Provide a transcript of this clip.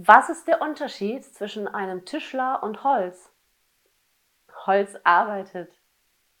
Was ist der Unterschied zwischen einem Tischler und Holz? Holz arbeitet.